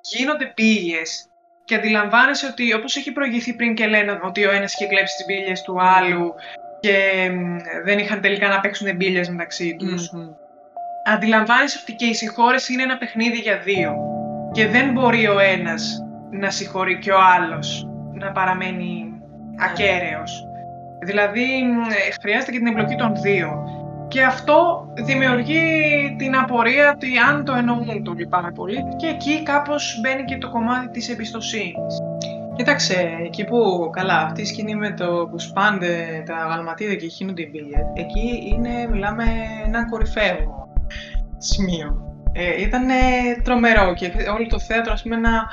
γίνονται πύλες. Και αντιλαμβάνεσαι ότι όπως έχει προηγηθεί πριν και λένε ότι ο ένας είχε κλέψει τις πύλες του άλλου και δεν είχαν τελικά να παίξουν μπύλες μεταξύ τους. Mm-hmm. Αντιλαμβάνεσαι ότι και η συγχώρεση είναι ένα παιχνίδι για δύο. Και δεν μπορεί ο ένας να συγχωρεί και ο άλλος να παραμένει ακέραιος. Δηλαδή χρειάζεται και την εμπλοκή των δύο. Και αυτό δημιουργεί την απορία ότι αν το εννοούν το πάρα πολύ και εκεί κάπως μπαίνει και το κομμάτι της εμπιστοσύνης. Κοίταξε, εκεί που, καλά, αυτή η σκηνή με το που σπάνται τα γαλματίδια και χύνονται οι μπίλια, εκεί είναι, μιλάμε, ένα κορυφαίο σημείο. Ε, ήταν τρομερό και όλο το θέατρο, ας πούμε, ένα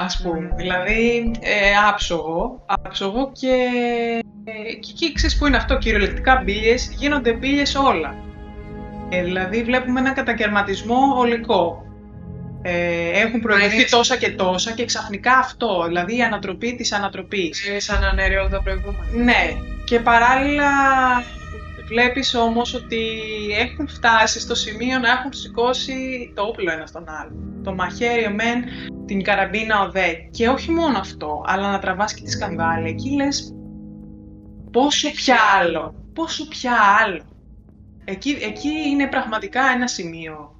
ας πούμε. Δηλαδή, ε, άψογο, άψογο και, ε, και εκεί ξέρεις που είναι αυτό, κυριολεκτικά μπύλιες, γίνονται μπύλιες όλα. Ε, δηλαδή βλέπουμε ένα κατακαιρματισμό ολικό. Ε, έχουν προηγηθεί τόσα και τόσα και ξαφνικά αυτό, δηλαδή η ανατροπή της ανατροπής. Ε, σαν ανέρει όλα τα προηγούμενα. Ναι, και παράλληλα βλέπεις όμως ότι έχουν φτάσει στο σημείο να έχουν σηκώσει το όπλο ένα στον άλλο. Το μαχαίρι ο μεν, την καραμπίνα ο δε. Και όχι μόνο αυτό, αλλά να τραβάς και τη σκανδάλη. Εκεί λες πόσο πια άλλο, πόσο πια άλλο. Εκεί, εκεί είναι πραγματικά ένα σημείο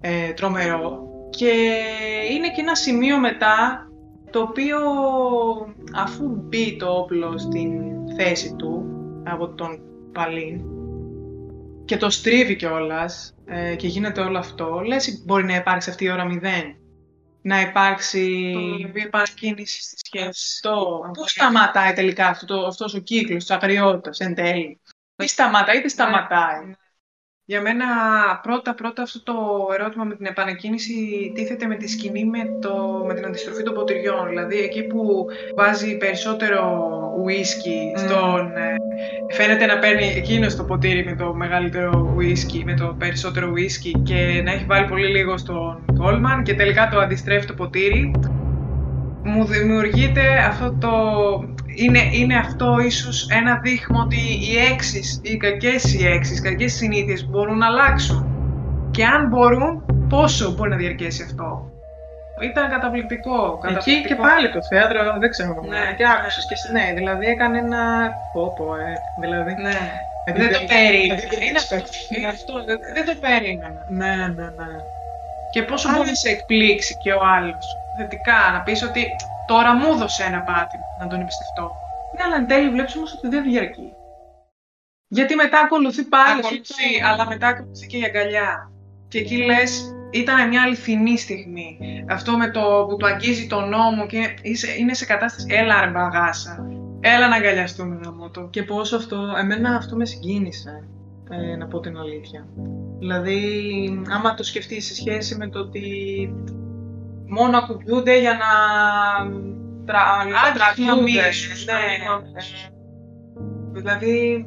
ε, τρομερό και είναι και ένα σημείο μετά το οποίο αφού μπει το όπλο στην θέση του από τον Παλίν και το στρίβει κιόλας ε, και γίνεται όλο αυτό, λες μπορεί να υπάρξει αυτή η ώρα μηδέν. Να υπάρξει... Το επανακίνηση στη σχέση. Αυτό. Πώς σταματάει τελικά αυτό, αυτός ο κύκλος της αγριότητας εν τέλει; Ή σταματάει είτε σταματάει; Ναι. Για μένα πρώτα πρώτα αυτό το ερώτημα με την επανεκκίνηση τίθεται με τη σκηνή με, το, με την αντιστροφή των ποτηριών. Δηλαδή εκεί που βάζει περισσότερο ουίσκι στον... Ε, φαίνεται να παίρνει εκείνος το ποτήρι με το μεγαλύτερο ουίσκι, με το περισσότερο ουίσκι και να έχει βάλει πολύ λίγο στον Κόλμαν και τελικά το αντιστρέφει το ποτήρι. Μου δημιουργείται αυτό το είναι, είναι αυτό ίσως ένα δείγμα ότι οι έξις, οι κακές οι έξις, οι κακές συνήθειες μπορούν να αλλάξουν. Και αν μπορούν, πόσο μπορεί να διαρκέσει αυτό; Ήταν καταπληκτικό. καταπληκτικό. Εκεί και πάλι το θέατρο, δεν ξέρω. Ναι, και άκουσες και εσύ. Ναι, δηλαδή έκανε ένα... Πω, πω, ε. Δηλαδή... Ναι. Ε, Δεν το περίμενα. Είναι αυτό. expect. Είναι αυτό. Δεν δεν το περίμενα. Ναι, ναι, ναι. Και πόσο Άρα- μπορεί να σε εκπλήξει και ο άλλος. Θετικά, να πεις ότι τώρα μου έδωσε ένα πάτημα να τον εμπιστευτώ. Ναι, αλλά εν τέλει βλέπεις όμως ότι δεν διαρκεί. Γιατί μετά ακολουθεί πάλι. αυτό Ακολουθεί, το- αλλά μετά ακολουθεί και η αγκαλιά. Και εκεί λες, ήταν μια αληθινή στιγμή. Αυτό με το που του αγγίζει τον νόμο και είναι- είσαι- είναι σε κατάσταση, έλα ρε μπαγάσα. Έλα να αγκαλιαστούμε γαμώ το. Και πόσο αυτό, εμένα αυτό με συγκίνησε, ε, να πω την αλήθεια. Δηλαδή, άμα το σκεφτείς σε σχέση με το ότι μόνο ακουμπιούνται για να τρα... Άντε, τραβιούνται. χλωμίζουν, Ναι. χλωμίζουν. Δηλαδή,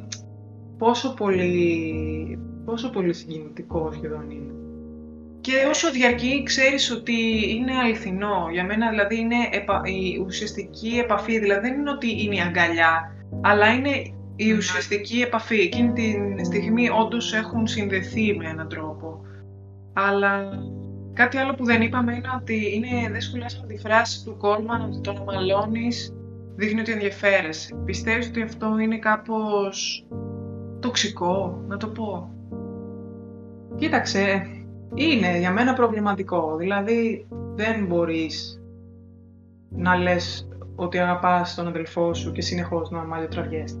πόσο πολύ, πόσο πολύ συγκινητικό σχεδόν είναι. Και όσο διαρκεί, ξέρεις ότι είναι αληθινό. Για μένα δηλαδή είναι επα- η ουσιαστική επαφή. Δηλαδή δεν είναι ότι είναι η αγκαλιά, αλλά είναι η ουσιαστική επαφή. Εκείνη τη στιγμή όντως έχουν συνδεθεί με έναν τρόπο. Αλλά κάτι άλλο που δεν είπαμε είναι ότι είναι, δεν σχολιάσαμε τη φράση του Κόλμαν ότι το να μαλώνεις δείχνει ότι ενδιαφέρεσαι. Πιστεύεις ότι αυτό είναι κάπως τοξικό, να το πω; Κοίταξε, είναι για μένα προβληματικό. Δηλαδή, δεν μπορείς να λες ότι αγαπάς τον αδελφό σου και συνεχώς να μαλλιοτραβιέστε.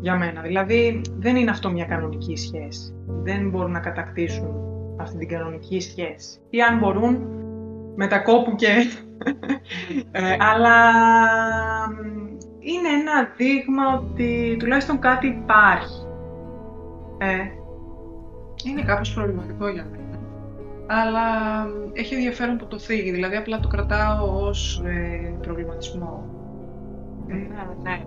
Για μένα. Δηλαδή, δεν είναι αυτό μια κανονική σχέση. Δεν μπορούν να κατακτήσουν αυτή την κανονική σχέση. Ή αν μπορούν, με τα κόπου και... Ε, αλλά μ, είναι ένα δείγμα ότι τουλάχιστον κάτι υπάρχει. Ε, Είναι κάπως προβληματικό για μένα. Αλλά έχει ενδιαφέρον που το θίγει, δηλαδή απλά το κρατάω ως ε, προβληματισμό. Ε, ναι.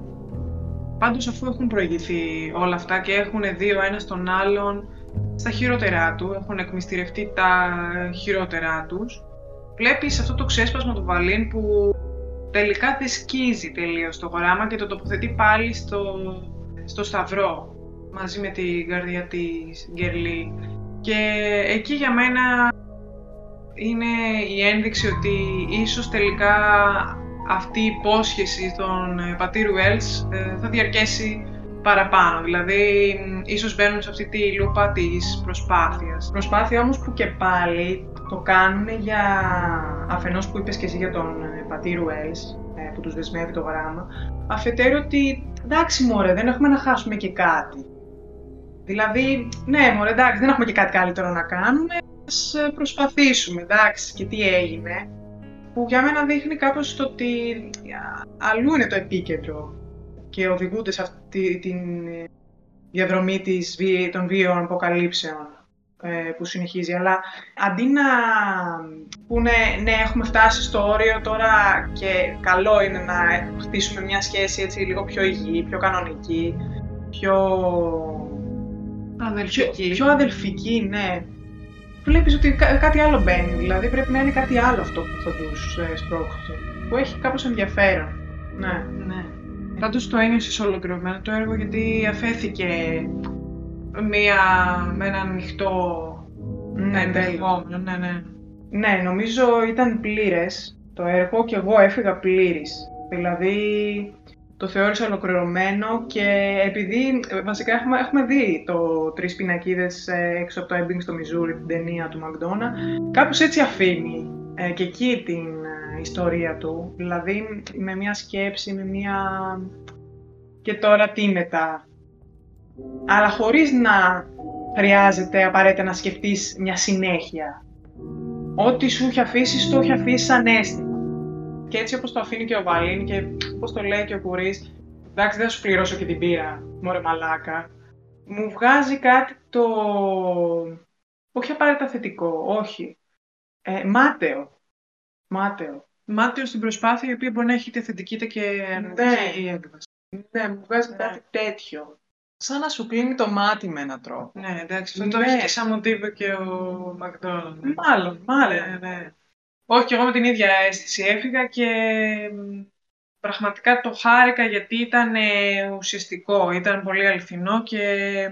Πάντως αφού έχουν προηγηθεί όλα αυτά και έχουν δει ο ένας τον άλλον στα χειρότερά του, έχουν εκμυστηρευτεί τα χειρότερά τους, βλέπεις αυτό το ξέσπασμα του Βαλίν που τελικά δεν σκίζει τελείως το γράμμα και το τοποθετεί πάλι στο, στο σταυρό μαζί με την καρδιά της Γκερλή. Και εκεί για μένα είναι η ένδειξη ότι ίσως τελικά αυτή η υπόσχεση των ε, πατήρου Wells ε, θα διαρκέσει παραπάνω. Δηλαδή, μ, ίσως μπαίνουν σε αυτή τη λούπα της προσπάθειας. Προσπάθεια όμως που και πάλι το κάνουν για αφενός που είπες και εσύ για τον ε, πατήρ Wells, ε, που τους δεσμεύει το γράμμα, αφετέρου ότι εντάξει μωρέ δεν έχουμε να χάσουμε και κάτι. Δηλαδή, ναι μωρέ εντάξει δεν έχουμε και κάτι καλύτερο να κάνουμε, ας ε, προσπαθήσουμε εντάξει και τι έγινε. Που για μένα δείχνει κάπως το ότι α, αλλού είναι το επίκεντρο και οδηγούνται σε αυτή τη διαδρομή της, βί- των βίαιων αποκαλύψεων ε, που συνεχίζει, αλλά αντί να πούνε ναι έχουμε φτάσει στο όριο τώρα και καλό είναι να χτίσουμε μια σχέση έτσι λίγο πιο υγιή, πιο κανονική, πιο Αδελφική. Πιο, πιο αδελφική, ναι. Βλέπεις ότι κά- κάτι άλλο μπαίνει, δηλαδή πρέπει να είναι κάτι άλλο αυτό που θα τους ε, σπρώξει. Που έχει κάπως ενδιαφέρον. Ναι. Ναι. Πάντως το ένιωσες ολοκληρωμένο το έργο γιατί αφέθηκε μία, με ένα ανοιχτό Ναι, τέλεια. ενδεχόμενο. Ναι, ναι. Ναι, νομίζω ήταν πλήρες το έργο και εγώ έφυγα πλήρης. Δηλαδή το θεώρησα ολοκληρωμένο και επειδή ε, βασικά έχουμε, έχουμε δει το «Τρεις πινακίδες ε, έξω από το Ebbing στο Μιζούρι», την ταινία του Μακδόνα, κάπως έτσι αφήνει ε, και εκεί την ε, ιστορία του. Δηλαδή με μια σκέψη, με μια... και τώρα τι μετά. Αλλά χωρίς να χρειάζεται απαραίτητα να σκεφτείς μια συνέχεια ό,τι σου έχει αφήσει, το έχει αφήσει σαν αίσθημα. Και έτσι όπως το αφήνει και ο Βαλίν και όπως το λέει και ο Κουρίς, εντάξει δεν θα σου πληρώσω και την πύρα, μωρέ μαλάκα, μου βγάζει κάτι το... όχι απαραίτητα θετικό, όχι. Ε, μάταιο. Μάταιο. Μάταιο στην προσπάθεια η οποία μπορεί να έχει είτε θετική είτε και αρνητική Ναι. έκβαση. Ναι, μου βγάζει Ναι. κάτι τέτοιο. Σαν να σου κλείνει το μάτι με έναν τρόπο. Ναι, εντάξει, αυτό το Ναι. έχει και σαν μοτίβο και ο Μακδόναλντς. Μάλλον, μάλλον. Ναι, ναι. Όχι, και εγώ με την ίδια αίσθηση έφυγα και μ, πραγματικά το χάρηκα γιατί ήταν ε, ουσιαστικό, ήταν πολύ αληθινό και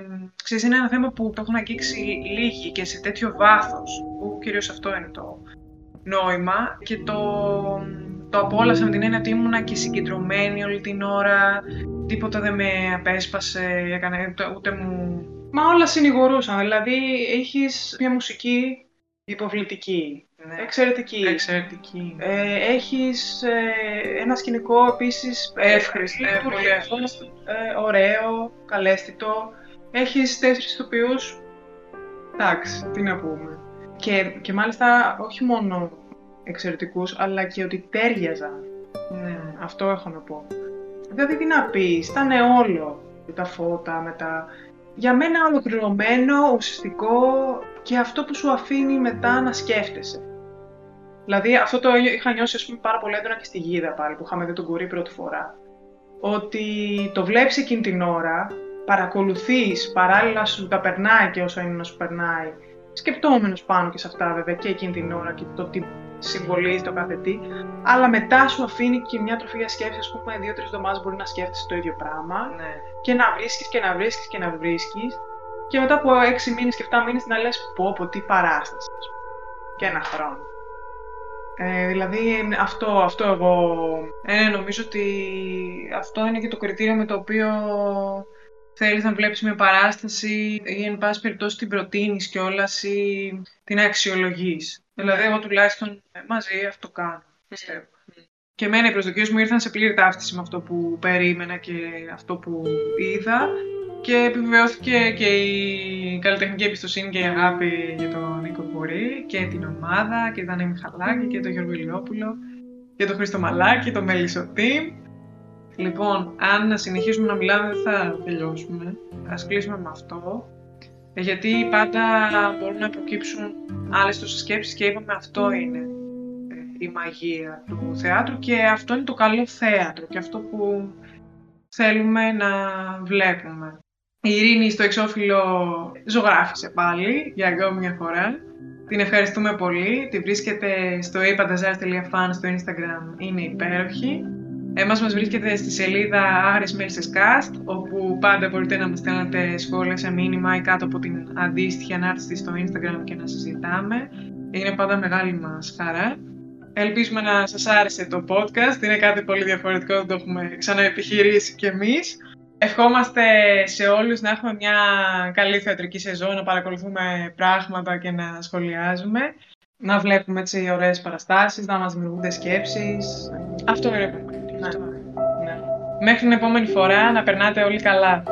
μ, ξέρεις, είναι ένα θέμα που το έχουν αγγίξει λίγοι και σε τέτοιο βάθος, που κυρίως αυτό είναι το νόημα και το, το απόλαυσα με την έννοια ότι ήμουνα και συγκεντρωμένη όλη την ώρα, τίποτα δεν με απέσπασε, έκανε, ούτε, ούτε μου... Μα όλα συνηγορούσαν, δηλαδή έχεις μια μουσική υποβλητική, Ναι, εξαιρετική. εξαιρετική. Ε, έχεις ε, ένα σκηνικό επίσης Εύχριστο, ε, λειτουργικό, πολύ εύχριστο. ε, ωραίο, καλέσθητο. Έχεις τέσσερις ηθοποιούς, εντάξει, τι να πούμε. Και, και μάλιστα όχι μόνο εξαιρετικούς, αλλά και ότι τέριαζαν. Ναι. Αυτό έχω να πω. Δηλαδή τι να πεις, ήταν όλο. Τα φώτα, με τα... Για μένα ολοκληρωμένο, ουσιαστικό και αυτό που σου αφήνει μετά να σκέφτεσαι. Δηλαδή αυτό το είχα νιώσει ας πούμε, πάρα πολύ έντονα και στη Γίδα πάλι που είχαμε δει τον Κουρί πρώτη φορά. Ότι το βλέπεις εκείνη την ώρα, παρακολουθείς, παράλληλα σου τα περνάει και όσο είναι να σου περνάει, σκεπτόμενος πάνω και σε αυτά βέβαια και εκείνη την ώρα και το τι συμβολίζει το κάθε τι, αλλά μετά σου αφήνει και μια τροφή για σκέψη, ας πούμε, δύο-τρεις εβδομάδες μπορεί να σκέφτεσαι το ίδιο πράγμα Ναι. και να βρίσκεις και να βρίσκεις και να βρίσκεις και μετά από έξι μήνες και 7 μήνες να λες πω πω τι παράσταση ας πούμε. και ένα χρόνο. Ε, δηλαδή αυτό, αυτό εγώ Ε, νομίζω ότι αυτό είναι και το κριτήριο με το οποίο θέλεις να βλέπεις μια παράσταση ή εν πάση περιπτώσει την προτείνεις κιόλας ή την αξιολογείς. Δηλαδή εγώ τουλάχιστον ε, μαζί αυτό κάνω, πιστεύω. Και εμένα οι προσδοκίες μου ήρθαν σε πλήρη ταύτιση με αυτό που περίμενα και αυτό που είδα και επιβεβαιώθηκε και η καλλιτεχνική εμπιστοσύνη και η αγάπη για τον Νίκο Κουρί και την ομάδα και τον Ανή Μιχαλάκη και τον Γιώργο Ηλιόπουλο και τον Χρήστο Μαλάκη, τον Μελισσοτή. Λοιπόν, αν συνεχίσουμε να μιλάμε δεν θα τελειώσουμε. Ας κλείσουμε με αυτό. Ε, Γιατί πάντα μπορούν να προκύψουν άλλες τόσες σκέψεις και είπαμε αυτό είναι ε, η μαγεία του θεάτρου και αυτό είναι το καλό θέατρο και αυτό που θέλουμε να βλέπουμε. Η Ειρήνη στο εξώφυλλο ζωγράφησε πάλι για ακόμη μια φορά. Την ευχαριστούμε πολύ. Τη βρίσκεται στο ipantazars.fan στο Instagram. Είναι υπέροχη. Εμάς μας βρίσκεται στη σελίδα Άγρες Μέλισσες Cast, όπου πάντα μπορείτε να μας στέλνετε σχόλια σε μήνυμα ή κάτω από την αντίστοιχη ανάρτηση στο Instagram και να συζητάμε. Είναι πάντα μεγάλη μας χαρά. Ελπίζουμε να σας άρεσε το podcast. Είναι κάτι πολύ διαφορετικό, δεν το έχουμε ξαναεπιχειρήσει κι εμείς. Ευχόμαστε σε όλους να έχουμε μια καλή θεατρική σεζόν, να παρακολουθούμε πράγματα και να σχολιάζουμε. Να βλέπουμε έτσι ωραίες παραστάσεις, να μας δημιουργούνται σκέψεις. Αυτό είναι. Ναι. ναι. Μέχρι την επόμενη φορά να περνάτε όλοι καλά.